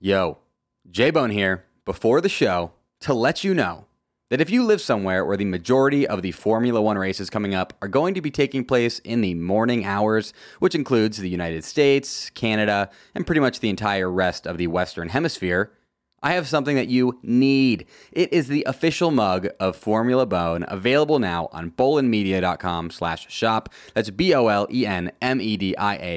Yo, J Bone here before the show to let you know that if you live somewhere where the majority of the Formula One races coming up are going to be taking place in the morning hours, which includes the United States, Canada, and pretty much the entire rest of the Western Hemisphere, I have something that you need. It is the official mug of Formula Bone, available now on bolenmedia.com slash shop. That's B-O-L-E-N-M-E-D-I-A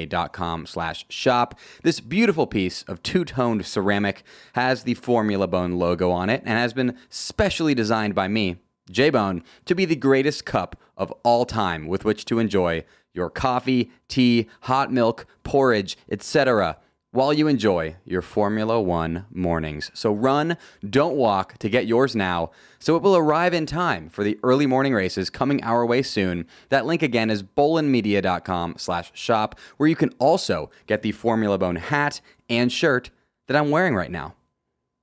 dot com slash shop. This beautiful piece of two-toned ceramic has the Formula Bone logo on it and has been specially designed by me, J-Bone, to be the greatest cup of all time with which to enjoy your coffee, tea, hot milk, porridge, etc., while you enjoy your Formula One mornings. So run, don't walk to get yours now so it will arrive in time for the early morning races coming our way soon. That link again is bolenmedia.com slash shop, where you can also get the Formula Bone hat and shirt that I'm wearing right now.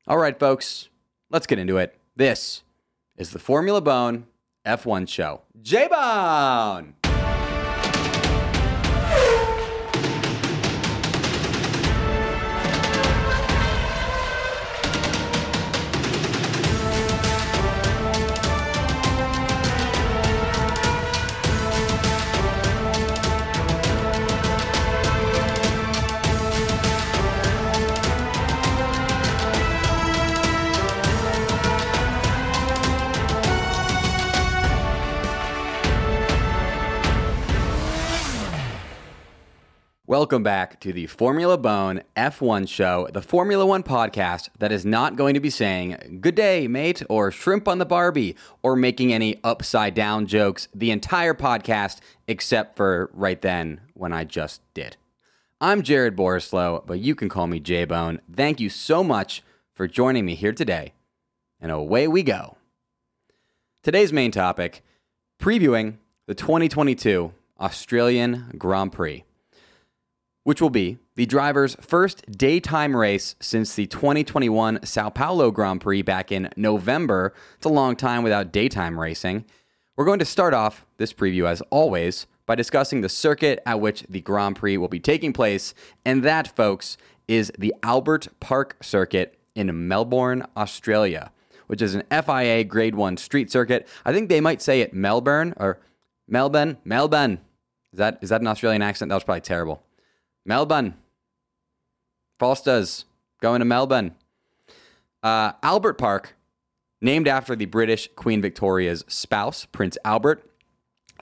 All right, folks, let's get into it. This is the Formula Bone F1 show. J-Bone! Welcome back to the Formula Bone F1 show, the Formula One podcast that is not going to be saying good day, mate, or shrimp on the Barbie, or making any upside down jokes the entire podcast, except for right then when I just did. I'm Jared Borislow, but you can call me J Bone. Thank you so much for joining me here today, and away we go. Today's main topic previewing the 2022 Australian Grand Prix which will be the driver's first daytime race since the 2021 Sao Paulo Grand Prix back in November. It's a long time without daytime racing. We're going to start off this preview, as always, by discussing the circuit at which the Grand Prix will be taking place, and that, folks, is the Albert Park Circuit in Melbourne, Australia, which is an FIA Grade 1 street circuit. I think they might say it Melbourne or Melbourne, Melbourne. Is that, is that an Australian accent? That was probably terrible. Melbourne. Foster's going to Melbourne. Uh, Albert Park, named after the British Queen Victoria's spouse, Prince Albert,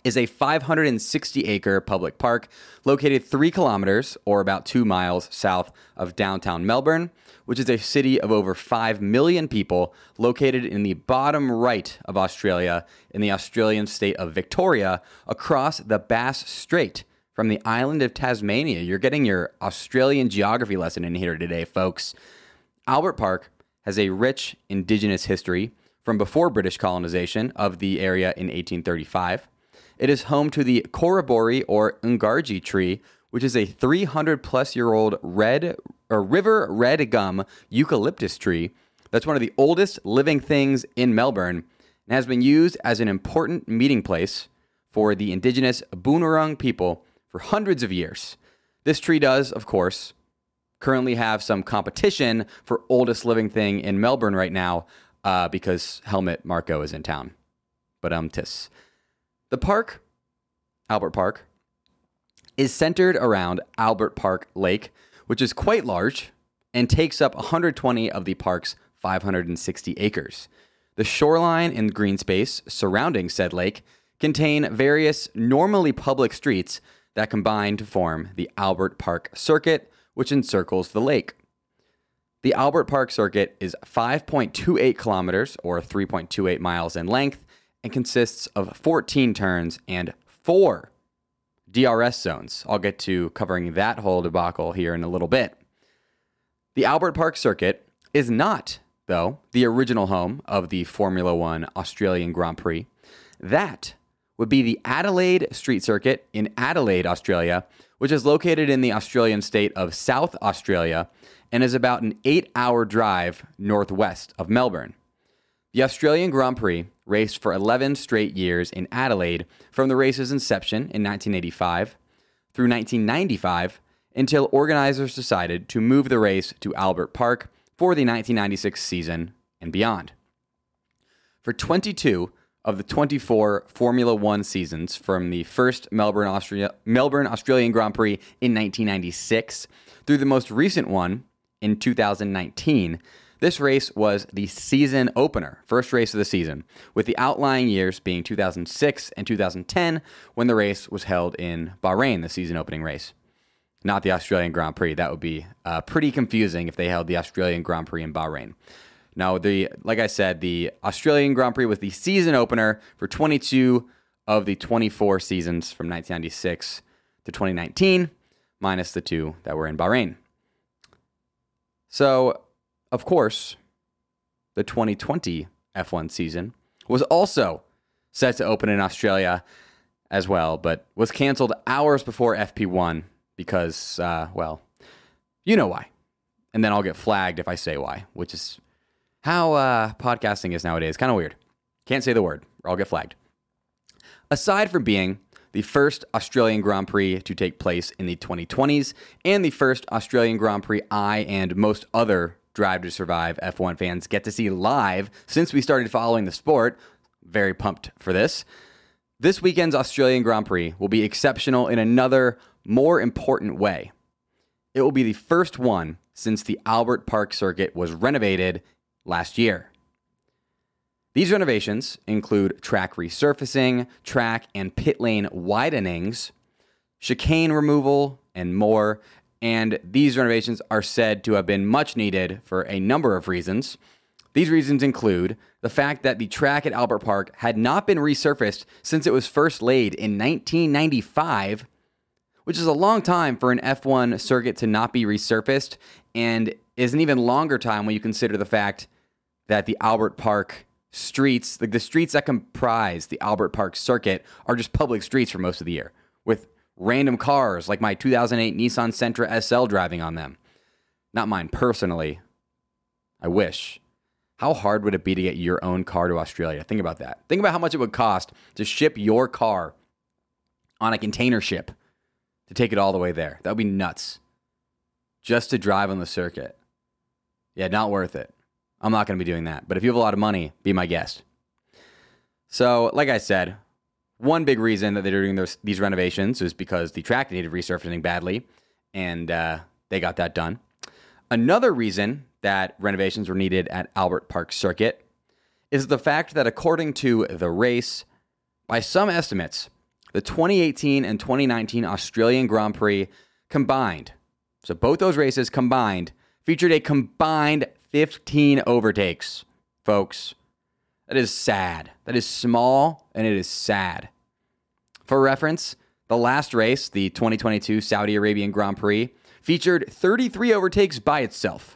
is a 560 acre public park located three kilometers or about two miles south of downtown Melbourne, which is a city of over 5 million people located in the bottom right of Australia in the Australian state of Victoria across the Bass Strait from the island of Tasmania. You're getting your Australian geography lesson in here today, folks. Albert Park has a rich indigenous history from before British colonization of the area in 1835. It is home to the Corroboree or Ngargee tree, which is a 300 plus year old red or river red gum eucalyptus tree that's one of the oldest living things in Melbourne and has been used as an important meeting place for the indigenous Boonwurrung people for hundreds of years. This tree does, of course, currently have some competition for oldest living thing in Melbourne right now uh, because Helmut Marko is in town. But um, tis. The park, Albert Park, is centered around Albert Park Lake, which is quite large and takes up 120 of the park's 560 acres. The shoreline and green space surrounding said lake contain various normally public streets that combine to form the Albert Park Circuit, which encircles the lake. The Albert Park Circuit is 5.28 kilometers or 3.28 miles in length and consists of 14 turns and four DRS zones. I'll get to covering that whole debacle here in a little bit. The Albert Park Circuit is not, though, the original home of the Formula One Australian Grand Prix. That would be the Adelaide Street Circuit in Adelaide, Australia, which is located in the Australian state of South Australia and is about an eight hour drive northwest of Melbourne. The Australian Grand Prix raced for 11 straight years in Adelaide from the race's inception in 1985 through 1995 until organizers decided to move the race to Albert Park for the 1996 season and beyond. For 22 of the 24 Formula One seasons from the first Melbourne, Austria, Melbourne Australian Grand Prix in 1996 through the most recent one in 2019, this race was the season opener, first race of the season, with the outlying years being 2006 and 2010 when the race was held in Bahrain, the season opening race. Not the Australian Grand Prix. That would be uh, pretty confusing if they held the Australian Grand Prix in Bahrain. Now, the like I said, the Australian Grand Prix was the season opener for 22 of the 24 seasons from 1996 to 2019, minus the two that were in Bahrain. So of course, the 2020 F1 season was also set to open in Australia as well, but was canceled hours before FP1 because, uh, well, you know why. And then I'll get flagged if I say why, which is how uh, podcasting is nowadays. Kind of weird. Can't say the word, or I'll get flagged. Aside from being the first Australian Grand Prix to take place in the 2020s and the first Australian Grand Prix I and most other Drive to Survive F1 fans get to see live since we started following the sport. Very pumped for this. This weekend's Australian Grand Prix will be exceptional in another, more important way. It will be the first one since the Albert Park circuit was renovated last year. These renovations include track resurfacing, track and pit lane widenings, chicane removal, and more, and these renovations are said to have been much needed for a number of reasons. These reasons include the fact that the track at Albert Park had not been resurfaced since it was first laid in 1995, which is a long time for an F1 circuit to not be resurfaced, and is an even longer time when you consider the fact that the Albert Park streets, like the streets that comprise the Albert Park circuit, are just public streets for most of the year, with random cars like my 2008 Nissan Sentra SL driving on them. Not mine personally. I wish. How hard would it be to get your own car to Australia? Think about that. Think about how much it would cost to ship your car on a container ship to take it all the way there. That would be nuts. Just to drive on the circuit. Yeah, not worth it. I'm not going to be doing that. But if you have a lot of money, be my guest. So, like I said, one big reason that they're doing those, these renovations is because the track needed resurfacing badly, and uh, they got that done. Another reason that renovations were needed at Albert Park Circuit is the fact that, according to the race, by some estimates, the 2018 and 2019 Australian Grand Prix combined, so both those races combined, featured a combined 15 overtakes, folks. That is sad. That is small and it is sad. For reference, the last race, the 2022 Saudi Arabian Grand Prix, featured 33 overtakes by itself.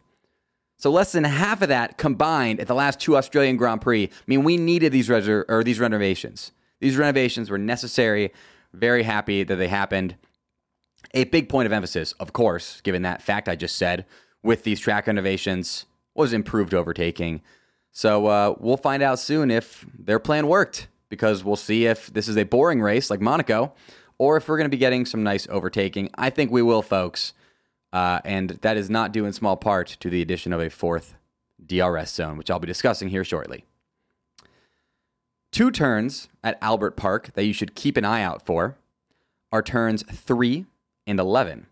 So less than half of that combined at the last two Australian Grand Prix. I mean, we needed these reser- or these renovations. These renovations were necessary. Very happy that they happened. A big point of emphasis, of course, given that fact I just said, with these track renovations was improved overtaking. So uh, we'll find out soon if their plan worked because we'll see if this is a boring race like Monaco or if we're going to be getting some nice overtaking. I think we will, folks. Uh, and that is not due in small part to the addition of a fourth DRS zone, which I'll be discussing here shortly. Two turns at Albert Park that you should keep an eye out for are turns 3 and 11.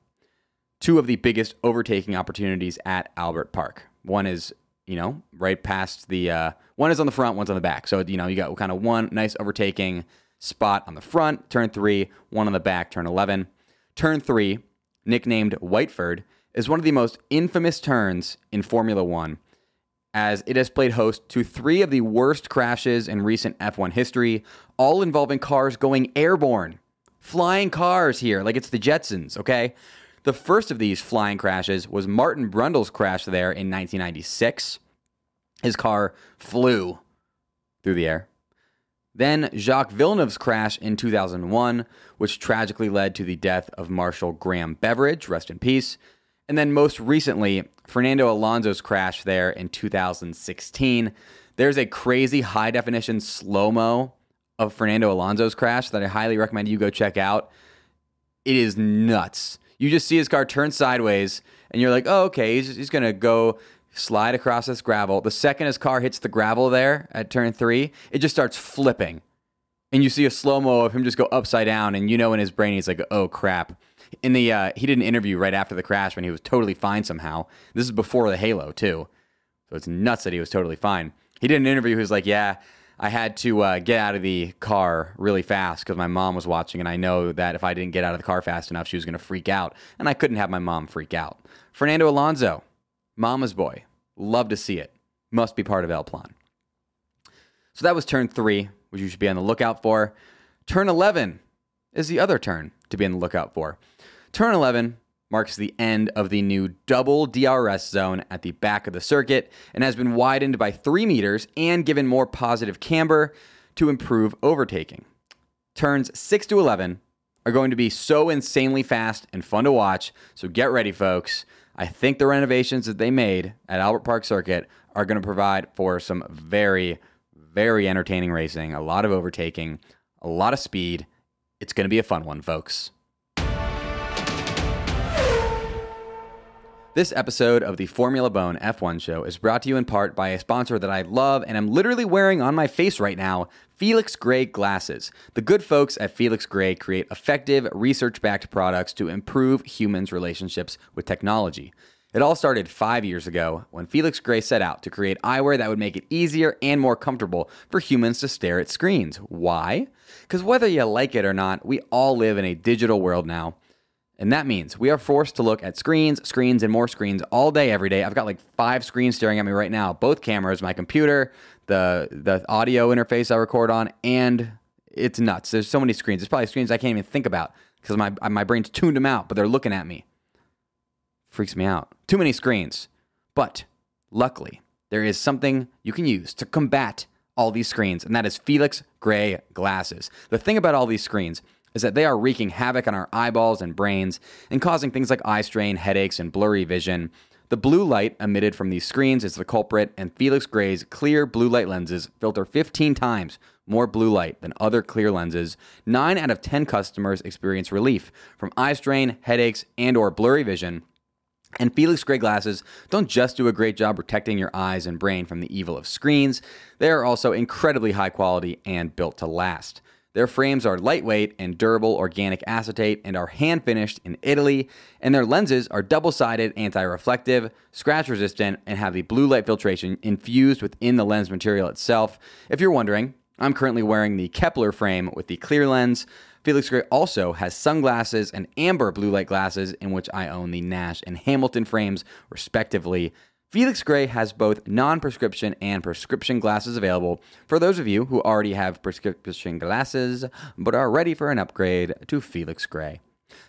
Two of the biggest overtaking opportunities at Albert Park. One is you know, right past the uh, one is on the front, one's on the back. So you know, you got kind of one nice overtaking spot on the front, turn three, one on the back, turn eleven. Turn three, nicknamed Whiteford, is one of the most infamous turns in Formula One, as it has played host to three of the worst crashes in recent F1 history, all involving cars going airborne. Flying cars here, like it's the Jetsons, okay? The first of these flying crashes was Martin Brundle's crash there in 1996. His car flew through the air. Then Jacques Villeneuve's crash in 2001, which tragically led to the death of Marshal Graham Beveridge, rest in peace. And then most recently, Fernando Alonso's crash there in 2016. There's a crazy high definition slow mo of Fernando Alonso's crash that I highly recommend you go check out. It is nuts You just see his car turn sideways, and you're like, oh, okay, he's, he's going to go slide across this gravel. The second his car hits the gravel there at turn three, it just starts flipping. And you see a slow mo of him just go upside down, and you know in his brain he's like, oh crap. In the uh, he did an interview right after the crash when he was totally fine somehow. This is before the Halo too, so it's nuts that he was totally fine. He did an interview. He was like, yeah. I had to uh, get out of the car really fast because my mom was watching, and I know that if I didn't get out of the car fast enough, she was going to freak out, and I couldn't have my mom freak out. Fernando Alonso, mama's boy, love to see it. Must be part of El Plan. So that was turn three, which you should be on the lookout for. Turn 11 is the other turn to be on the lookout for. Turn 11 marks the end of the new double DRS zone at the back of the circuit and has been widened by three meters and given more positive camber to improve overtaking. Turns 6 to 11 are going to be so insanely fast and fun to watch, so get ready, folks. I think the renovations that they made at Albert Park Circuit are going to provide for some very, very entertaining racing, a lot of overtaking, a lot of speed. It's going to be a fun one, folks. This episode of the Formula Bone F1 show is brought to you in part by a sponsor that I love and am literally wearing on my face right now Felix Gray Glasses. The good folks at Felix Gray create effective, research backed products to improve humans' relationships with technology. It all started five years ago when Felix Gray set out to create eyewear that would make it easier and more comfortable for humans to stare at screens. Why? Because whether you like it or not, we all live in a digital world now. And that means we are forced to look at screens, screens, and more screens all day, every day. I've got like five screens staring at me right now both cameras, my computer, the, the audio interface I record on, and it's nuts. There's so many screens. There's probably screens I can't even think about because my, my brain's tuned them out, but they're looking at me. Freaks me out. Too many screens. But luckily, there is something you can use to combat all these screens, and that is Felix Gray glasses. The thing about all these screens is that they are wreaking havoc on our eyeballs and brains and causing things like eye strain, headaches, and blurry vision. The blue light emitted from these screens is the culprit, and Felix Gray's clear blue light lenses filter 15 times more blue light than other clear lenses. 9 out of 10 customers experience relief from eye strain, headaches, and or blurry vision. And Felix Gray glasses don't just do a great job protecting your eyes and brain from the evil of screens, they are also incredibly high quality and built to last. Their frames are lightweight and durable organic acetate and are hand finished in Italy, and their lenses are double sided, anti reflective, scratch resistant, and have the blue light filtration infused within the lens material itself. If you're wondering, I'm currently wearing the Kepler frame with the clear lens. Felix Gray also has sunglasses and amber blue light glasses, in which I own the Nash and Hamilton frames, respectively. Felix Gray has both non prescription and prescription glasses available for those of you who already have prescription glasses but are ready for an upgrade to Felix Gray.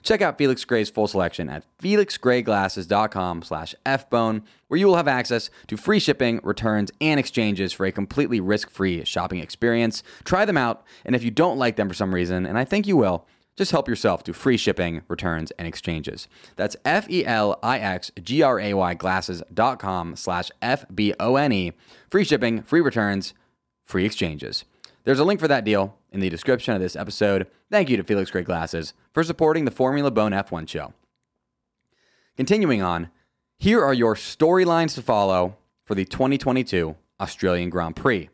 Check out Felix Gray's full selection at felixgrayglasses.com slash fbone, where you will have access to free shipping, returns, and exchanges for a completely risk-free shopping experience. Try them out, and if you don't like them for some reason, and I think you will, just help yourself to free shipping, returns, and exchanges. That's F-E-L-I-X-G-R-A-Y glasses.com slash F-B-O-N-E. Free shipping, free returns, free exchanges. There's a link for that deal in the description of this episode. Thank you to Felix Gray Glasses for supporting the Formula Bone F1 show. Continuing on, here are your storylines to follow for the 2022 Australian Grand Prix.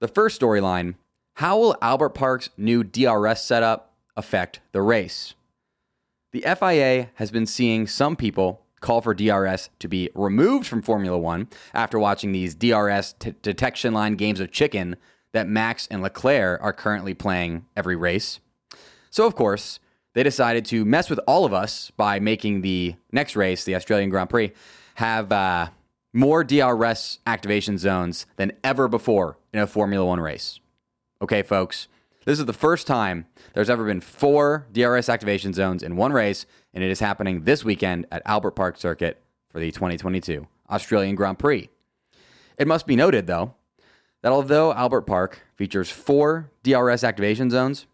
The first storyline how will Albert Park's new DRS setup affect the race. The FIA has been seeing some people call for DRS to be removed from Formula One after watching these DRS t- detection line games of chicken that Max and Leclerc are currently playing every race. So, of course, they decided to mess with all of us by making the next race, the Australian Grand Prix, have uh, more DRS activation zones than ever before in a Formula One race. Okay, folks, this is the first time there's ever been four DRS activation zones in one race, and it is happening this weekend at Albert Park Circuit for the 2022 Australian Grand Prix. It must be noted, though, that although Albert Park features four DRS activation zones,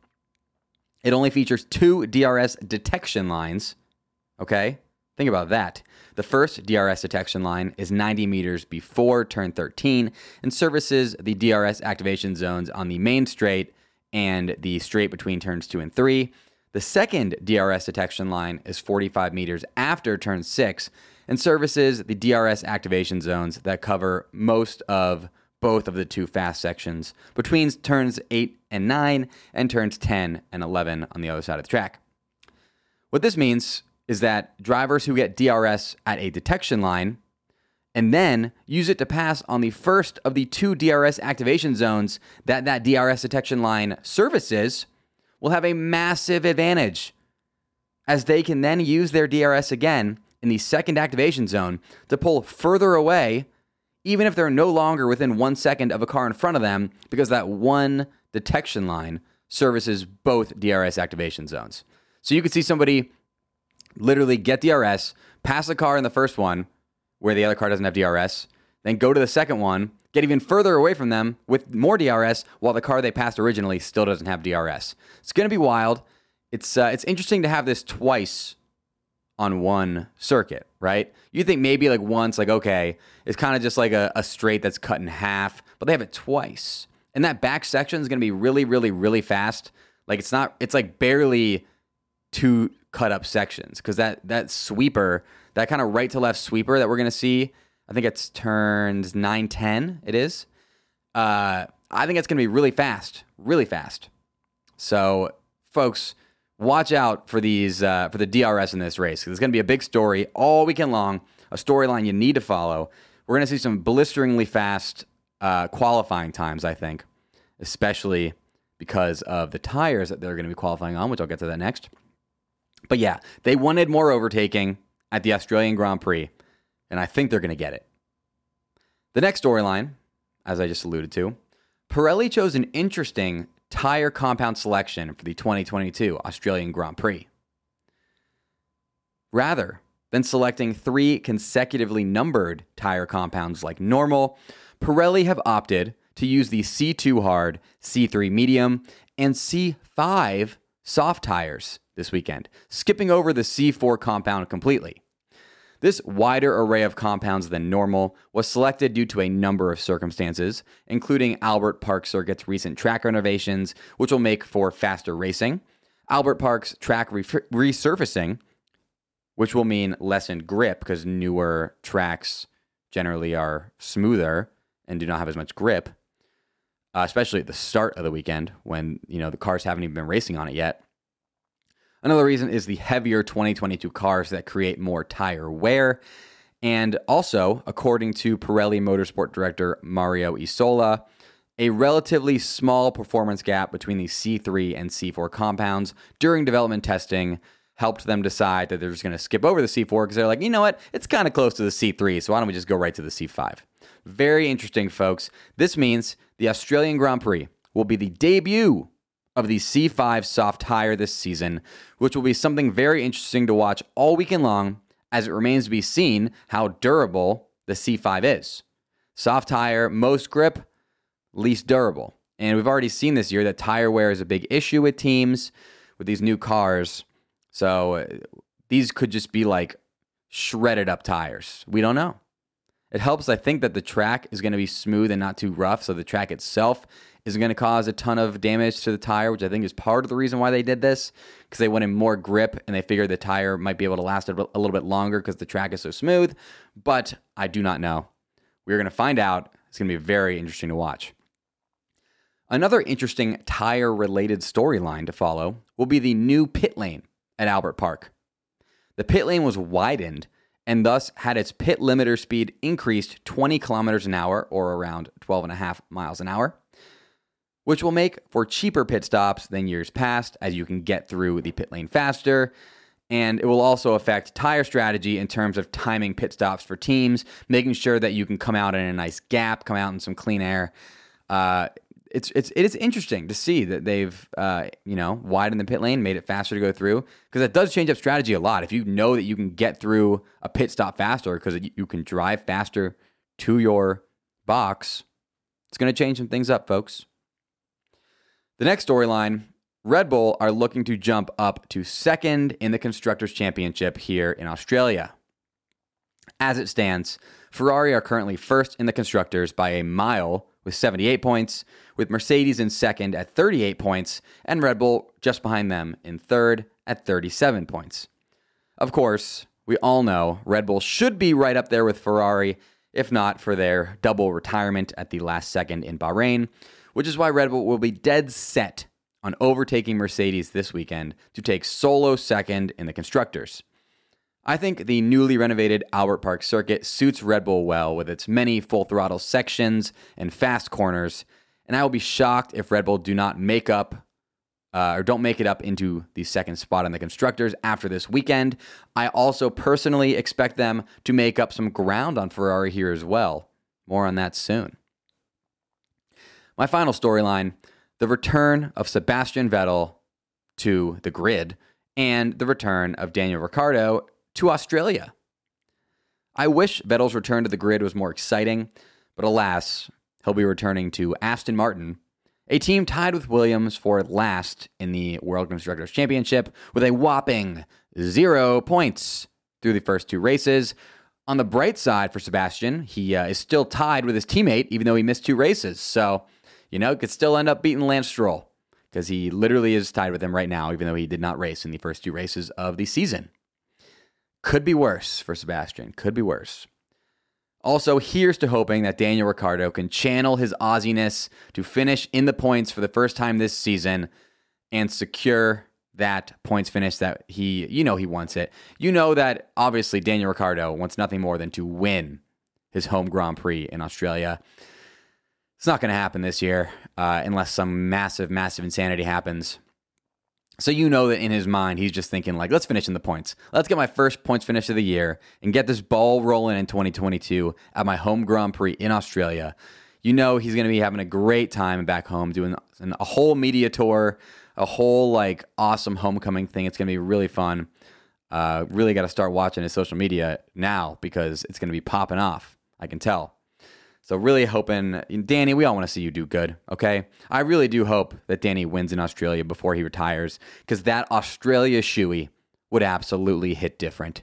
it only features two DRS detection lines. Okay? Think about that. The first DRS detection line is 90 meters before turn 13 and services the DRS activation zones on the main straight and the straight between turns two and three. The second DRS detection line is 45 meters after turn six and services the DRS activation zones that cover most of both of the two fast sections between turns 8 and 9 and turns 10 and 11 on the other side of the track. What this means is that drivers who get DRS at a detection line and then use it to pass on the first of the two DRS activation zones that that DRS detection line services will have a massive advantage as they can then use their DRS again in the second activation zone to pull further away even if they're no longer within one second of a car in front of them, because that one detection line services both DRS activation zones. So you could see somebody literally get DRS, pass the car in the first one where the other car doesn't have DRS, then go to the second one, get even further away from them with more DRS while the car they passed originally still doesn't have DRS. It's going to be wild. It's uh, it's interesting to have this twice on one circuit, right? You think maybe like once, like, okay, it's kind of just like a, a straight that's cut in half, but they have it twice. And that back section is going to be really, really, really fast. Like it's not, it's like barely two cut up sections because that, that sweeper, that kind of right to left sweeper that we're going to see, I think it's turned 9 10, it is. Uh, I think it's going to be really fast, really fast. So, folks, watch out for these uh, for the DRS in this race. It's going to be a big story all weekend long, a storyline you need to follow. We're going to see some blisteringly fast uh, qualifying times, I think, especially because of the tires that they're going to be qualifying on, which I'll get to that next. But yeah, they wanted more overtaking at the Australian Grand Prix, and I think they're going to get it. The next storyline, as I just alluded to, Pirelli chose an interesting tire compound selection for the 2022 Australian Grand Prix. Rather than selecting three consecutively numbered tire compounds like normal, Pirelli have opted to use the C2 hard, C3 medium, and C5 soft tires this weekend, skipping over the C4 compound completely. This wider array of compounds than normal was selected due to a number of circumstances, including Albert Park Circuit's recent track renovations, which will make for faster racing, Albert Park's track re- resurfacing, which will mean lessened grip because newer tracks generally are smoother and do not have as much grip, uh, especially at the start of the weekend when you know the cars haven't even been racing on it yet. Another reason is the heavier 2022 cars that create more tire wear. And also, according to Pirelli Motorsport director Mario Isola, a relatively small performance gap between the C3 and C4 compounds during development testing helped them decide that they're just going to skip over the C4 because they're like, you know what, it's kind of close to the C3, so why don't we just go right to the C5? Very interesting, folks. This means the Australian Grand Prix will be the debut of the C5 soft tire this season, which will be something very interesting to watch all weekend long as it remains to be seen how durable the C5 is. Soft tire, most grip, least durable. And we've already seen this year that tire wear is a big issue with teams with these new cars. So uh, these could just be like shredded up tires. We don't know. It helps, I think, that the track is going to be smooth and not too rough. So the track itself isn't going to cause a ton of damage to the tire, which I think is part of the reason why they did this because they wanted more grip and they figured the tire might be able to last a little bit longer because the track is so smooth. But I do not know. We're going to find out. It's going to be very interesting to watch. Another interesting tire related storyline to follow will be the new pit lane at Albert Park. The pit lane was widened and thus had its pit limiter speed increased 20 kilometers an hour or around 12 and a half miles an hour which will make for cheaper pit stops than years past as you can get through the pit lane faster. And it will also affect tire strategy in terms of timing pit stops for teams, making sure that you can come out in a nice gap, come out in some clean air. Uh, it's it's it is interesting to see that they've uh, you know widened the pit lane, made it faster to go through because that does change up strategy a lot. If you know that you can get through a pit stop faster because you can drive faster to your box, it's going to change some things up, folks. The next storyline Red Bull are looking to jump up to second in the Constructors' Championship here in Australia. As it stands, Ferrari are currently first in the Constructors by a mile with 78 points, with Mercedes in second at 38 points, and Red Bull just behind them in third at 37 points. Of course, we all know Red Bull should be right up there with Ferrari, if not for their double retirement at the last second in Bahrain, which is why Red Bull will be dead set on overtaking Mercedes this weekend to take solo second in the constructors. I think the newly renovated Albert Park circuit suits Red Bull well with its many full throttle sections and fast corners, and I will be shocked if Red Bull do not make up uh, or don't make it up into the second spot in the constructors after this weekend. I also personally expect them to make up some ground on Ferrari here as well. More on that soon. My final storyline the return of Sebastian Vettel to the grid and the return of Daniel Ricciardo to Australia. I wish Vettel's return to the grid was more exciting, but alas, he'll be returning to Aston Martin, a team tied with Williams for last in the World Constructors Championship with a whopping zero points through the first two races. On the bright side for Sebastian, he uh, is still tied with his teammate, even though he missed two races. So, you know, could still end up beating Lance Stroll because he literally is tied with him right now, even though he did not race in the first two races of the season. Could be worse for Sebastian. Could be worse. Also, here's to hoping that Daniel Ricciardo can channel his Aussiness to finish in the points for the first time this season and secure that points finish that he, you know, he wants it. You know that obviously Daniel Ricciardo wants nothing more than to win his home Grand Prix in Australia. It's not going to happen this year uh, unless some massive, massive insanity happens. So you know that in his mind, he's just thinking like, let's finish in the points. Let's get my first points finish of the year and get this ball rolling in 2022 at my home Grand Prix in Australia. You know he's going to be having a great time back home doing a whole media tour, a whole like awesome homecoming thing. It's going to be really fun. Uh, really got to start watching his social media now because it's going to be popping off. I can tell. So really hoping, Danny, we all want to see you do good, okay? I really do hope that Danny wins in Australia before he retires, because that Australia shoey would absolutely hit different.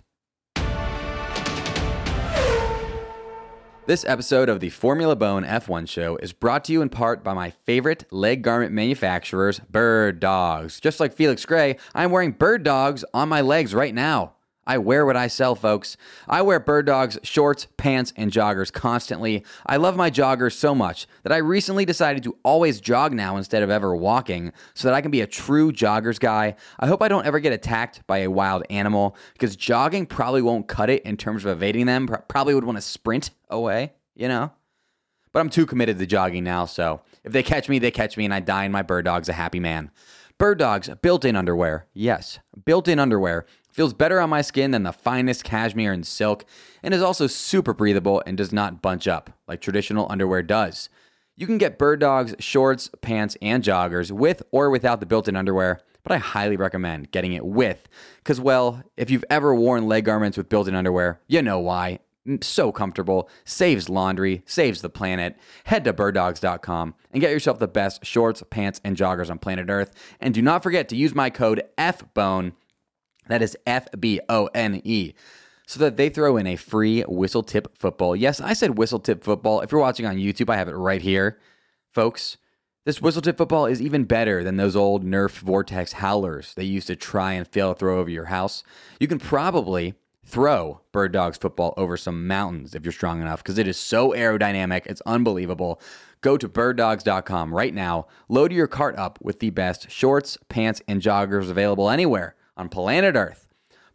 This episode of the Formula Bone F1 show is brought to you in part by my favorite leg garment manufacturers, Bird Dogs. Just like Felix Gray, I'm wearing Bird Dogs on my legs right now. I wear what I sell, folks. I wear Bird Dogs shorts, pants, and joggers constantly. I love my joggers so much that I recently decided to always jog now instead of ever walking so that I can be a true joggers guy. I hope I don't ever get attacked by a wild animal because jogging probably won't cut it in terms of evading them. Probably would want to sprint away, you know? But I'm too committed to jogging now, so if they catch me, they catch me and I die and my Bird Dog's a happy man. Bird Dogs built in underwear. Yes, built in underwear Feels better on my skin than the finest cashmere and silk, and is also super breathable and does not bunch up like traditional underwear does. You can get Bird Dogs shorts, pants, and joggers with or without the built in underwear, but I highly recommend getting it with. Because, well, if you've ever worn leg garments with built in underwear, you know why. So comfortable, saves laundry, saves the planet. Head to birddogs.com and get yourself the best shorts, pants, and joggers on planet Earth. And do not forget to use my code FBONE that is F B O N E. So that they throw in a free whistle tip football. Yes, I said whistle tip football. If you're watching on YouTube, I have it right here. Folks, this whistle tip football is even better than those old Nerf Vortex howlers they used to try and fail to throw over your house. You can probably throw Bird Dogs football over some mountains if you're strong enough because it is so aerodynamic. It's unbelievable. Go to birddogs.com right now, load your cart up with the best shorts, pants, and joggers available anywhere on planet Earth.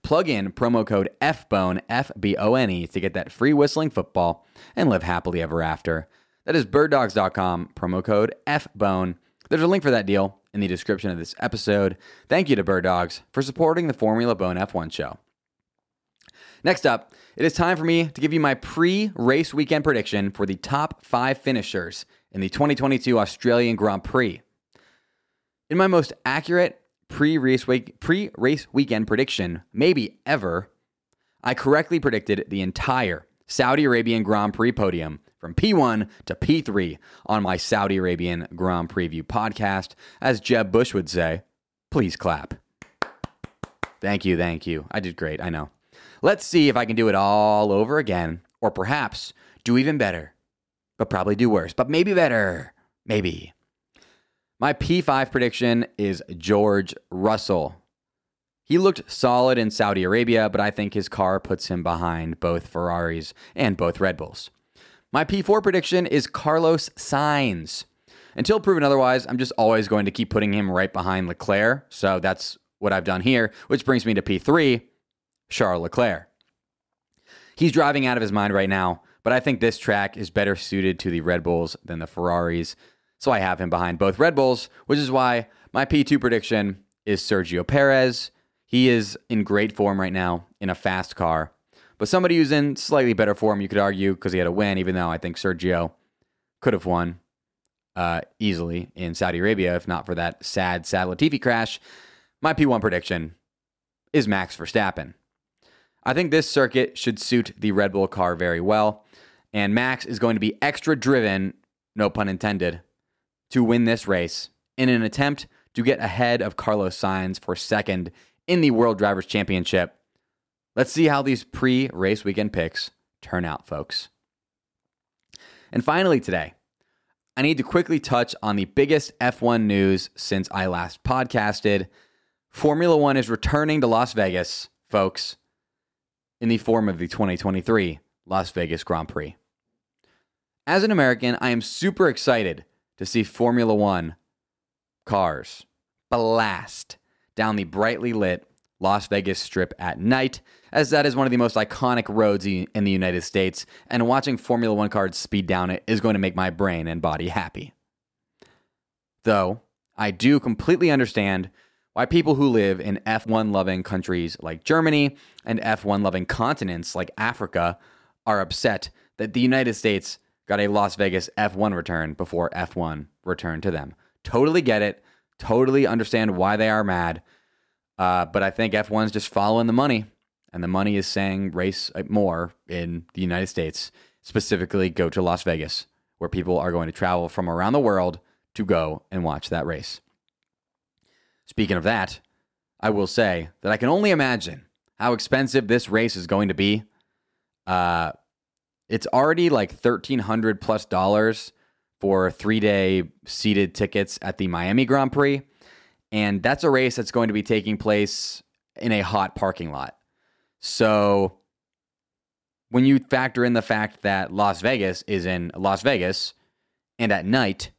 Plug in promo code FBONE, F B O N E, to get that free whistling football and live happily ever after. That is birddogs.com, promo code FBONE. There's a link for that deal in the description of this episode. Thank you to Bird Dogs for supporting the Formula Bone F1 show. Next up, it is time for me to give you my pre race weekend prediction for the top five finishers in the 2022 Australian Grand Prix. In my most accurate pre-race week pre-race weekend prediction, maybe ever, I correctly predicted the entire Saudi Arabian Grand Prix podium from P1 to P3 on my Saudi Arabian Grand Preview podcast. As Jeb Bush would say, please clap. Thank you, thank you. I did great, I know. Let's see if I can do it all over again, or perhaps do even better. but probably do worse, but maybe better. Maybe. My P5 prediction is George Russell. He looked solid in Saudi Arabia, but I think his car puts him behind both Ferraris and both Red Bulls. My P4 prediction is Carlos Sainz. Until proven otherwise, I'm just always going to keep putting him right behind Leclerc. So that's what I've done here, which brings me to P3, Charles Leclerc. He's driving out of his mind right now, but I think this track is better suited to the Red Bulls than the Ferraris. So I have him behind both Red Bulls, which is why my P2 prediction is Sergio Perez. He is in great form right now in a fast car. But somebody who's in slightly better form, you could argue, because he had a win, even though I think Sergio could have won uh, easily in Saudi Arabia if not for that sad, sad Latifi crash. My P1 prediction is Max Verstappen. I think this circuit should suit the Red Bull car very well. And Max is going to be extra driven, no pun intended, to win this race in an attempt to get ahead of Carlos Sainz for second in the World Drivers' Championship. Let's see how these pre race weekend picks turn out, folks. And finally, today, I need to quickly touch on the biggest F1 news since I last podcasted. Formula One is returning to Las Vegas, folks, in the form of the 2023 Las Vegas Grand Prix. As an American, I am super excited to see Formula One cars blast down the brightly lit Las Vegas Strip at night, as that is one of the most iconic roads in the United States, and watching Formula One cars speed down it is going to make my brain and body happy. Though, I do completely understand why people who live in F1 loving countries like Germany and F1 loving continents like Africa are upset that the United States got a Las Vegas F1 return before F1 returned to them. Totally get it. Totally understand why they are mad. Uh, but I think F1's just following the money, and the money is saying race more in the United States, specifically go to Las Vegas, where people are going to travel from around the world to go and watch that race. Speaking of that, I will say that I can only imagine how expensive this race is going to be. Uh, it's already like thirteen hundred plus dollars for three day seated tickets at the Miami Grand Prix. And that's a race that's going to be taking place in a hot parking lot. So when you factor in the fact that Las Vegas is in Las Vegas and at night,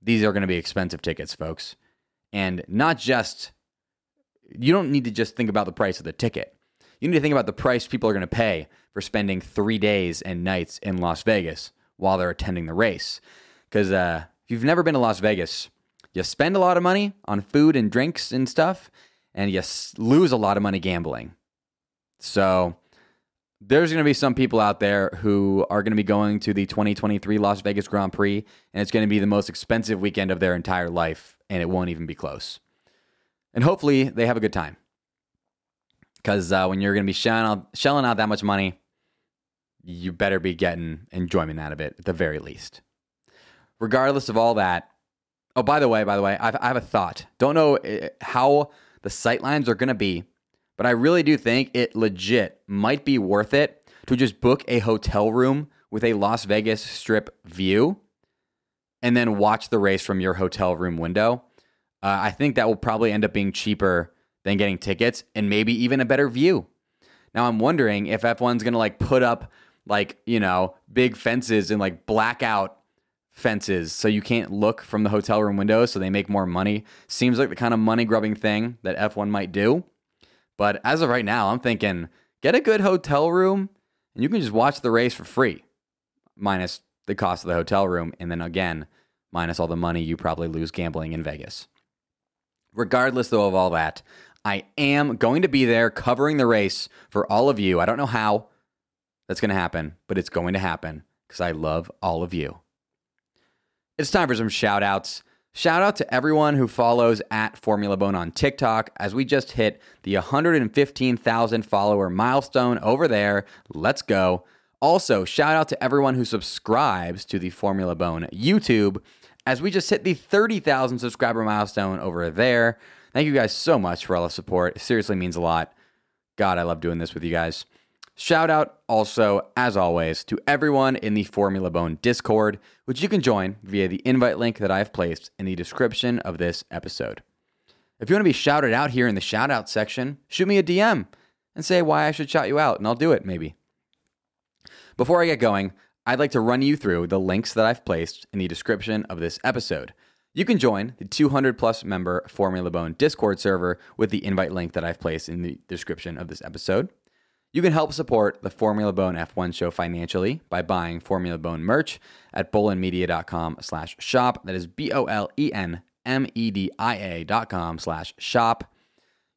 these are going to be expensive tickets, folks. And not just, you don't need to just think about the price of the ticket. You need to think about the price people are going to pay for spending three days and nights in Las Vegas while they're attending the race. Because uh, if you've never been to Las Vegas, you spend a lot of money on food and drinks and stuff, and you lose a lot of money gambling. So there's going to be some people out there who are going to be going to the 2023 Las Vegas Grand Prix, and it's going to be the most expensive weekend of their entire life, and it won't even be close. And hopefully, they have a good time. Because uh, when you're going to be shelling out, shelling out that much money, you better be getting enjoyment out of it at the very least. Regardless of all that, oh, by the way, by the way, I've, I have a thought. Don't know eh, how the sightlines are going to be, but I really do think it legit might be worth it to just book a hotel room with a Las Vegas strip view and then watch the race from your hotel room window. Uh, I think that will probably end up being cheaper than getting tickets and maybe even a better view. Now I'm wondering if F1's going to like put up like, you know, big fences and like blackout fences so you can't look from the hotel room windows so they make more money. Seems like the kind of money grubbing thing that F1 might do. But as of right now, I'm thinking get a good hotel room and you can just watch the race for free, minus the cost of the hotel room. And then again, minus all the money you probably lose gambling in Vegas. Regardless, though, of all that, I am going to be there covering the race for all of you. I don't know how that's going to happen, but it's going to happen because I love all of you. It's time for some shout outs. Shout out to everyone who follows at Formula Bone on TikTok as we just hit the 115,000 follower milestone over there. Let's go. Also, shout out to everyone who subscribes to the Formula Bone YouTube as we just hit the 30,000 subscriber milestone over there. Thank you guys so much for all the support. It seriously means a lot. God, I love doing this with you guys. Shout out also, as always, to everyone in the Formula Bone Discord, which you can join via the invite link that I have placed in the description of this episode. If you want to be shouted out here in the shout out section, shoot me a DM and say why I should shout you out, and I'll do it maybe. Before I get going, I'd like to run you through the links that I've placed in the description of this episode. You can join the 200 plus member Formula Bone Discord server with the invite link that I've placed in the description of this episode. You can help support the Formula Bone F1 show financially by buying Formula Bone merch at bolenmedia.com slash shop. That is B-O-L-E-N-M-E-D-I-A dot com slash shop.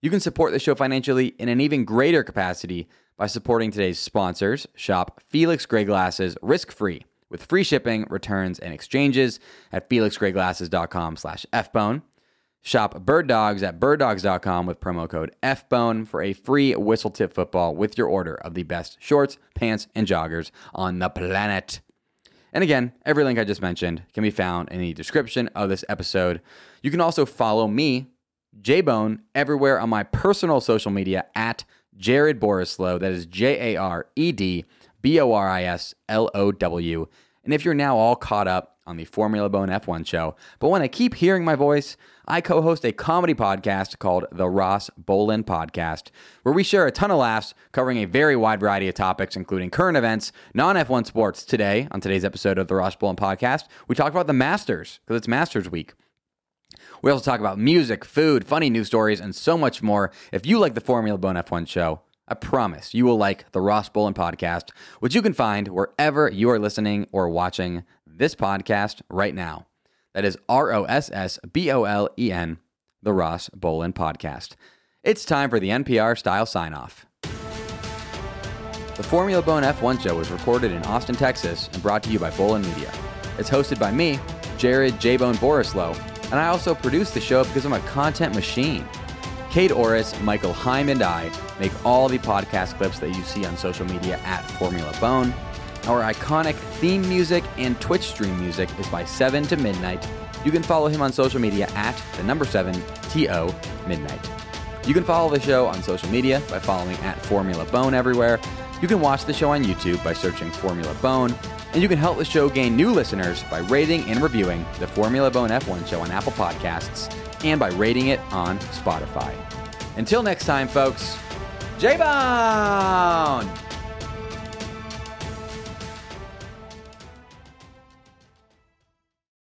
You can support the show financially in an even greater capacity by supporting today's sponsors. Shop Felix Gray Glasses risk-free with free shipping, returns, and exchanges at felixgrayglasses.com slash fbone. Shop Bird Dogs at birddogs.com with promo code FBONE for a free whistle tip football with your order of the best shorts, pants, and joggers on the planet. And again, every link I just mentioned can be found in the description of this episode. You can also follow me, JBone, everywhere on my personal social media at Jared Borislow. That is J A R E D B O R I S L O W. And if you're now all caught up on the Formula Bone F1 show, but when I keep hearing my voice, I co host a comedy podcast called The Ross Bolen Podcast, where we share a ton of laughs covering a very wide variety of topics, including current events, non F1 sports. Today, on today's episode of The Ross Bolen Podcast, we talk about the Masters, because it's Masters Week. We also talk about music, food, funny news stories, and so much more. If you like the Formula Bone F1 show, I promise you will like the Ross Bolen podcast, which you can find wherever you are listening or watching this podcast right now. That is R O S S B O L E N, the Ross Bolen podcast. It's time for the NPR style sign off. The Formula Bone F1 show was recorded in Austin, Texas, and brought to you by Bolen Media. It's hosted by me, Jared J Bone Borislow, and I also produce the show because I'm a content machine. Kate Orris, Michael Heim, and I make all the podcast clips that you see on social media at Formula Bone. Our iconic theme music and Twitch stream music is by 7 to Midnight. You can follow him on social media at the number 7 TO Midnight. You can follow the show on social media by following at Formula Bone everywhere. You can watch the show on YouTube by searching Formula Bone. And you can help the show gain new listeners by rating and reviewing the Formula Bone F1 show on Apple Podcasts and by rating it on Spotify. Until next time, folks, J Bone!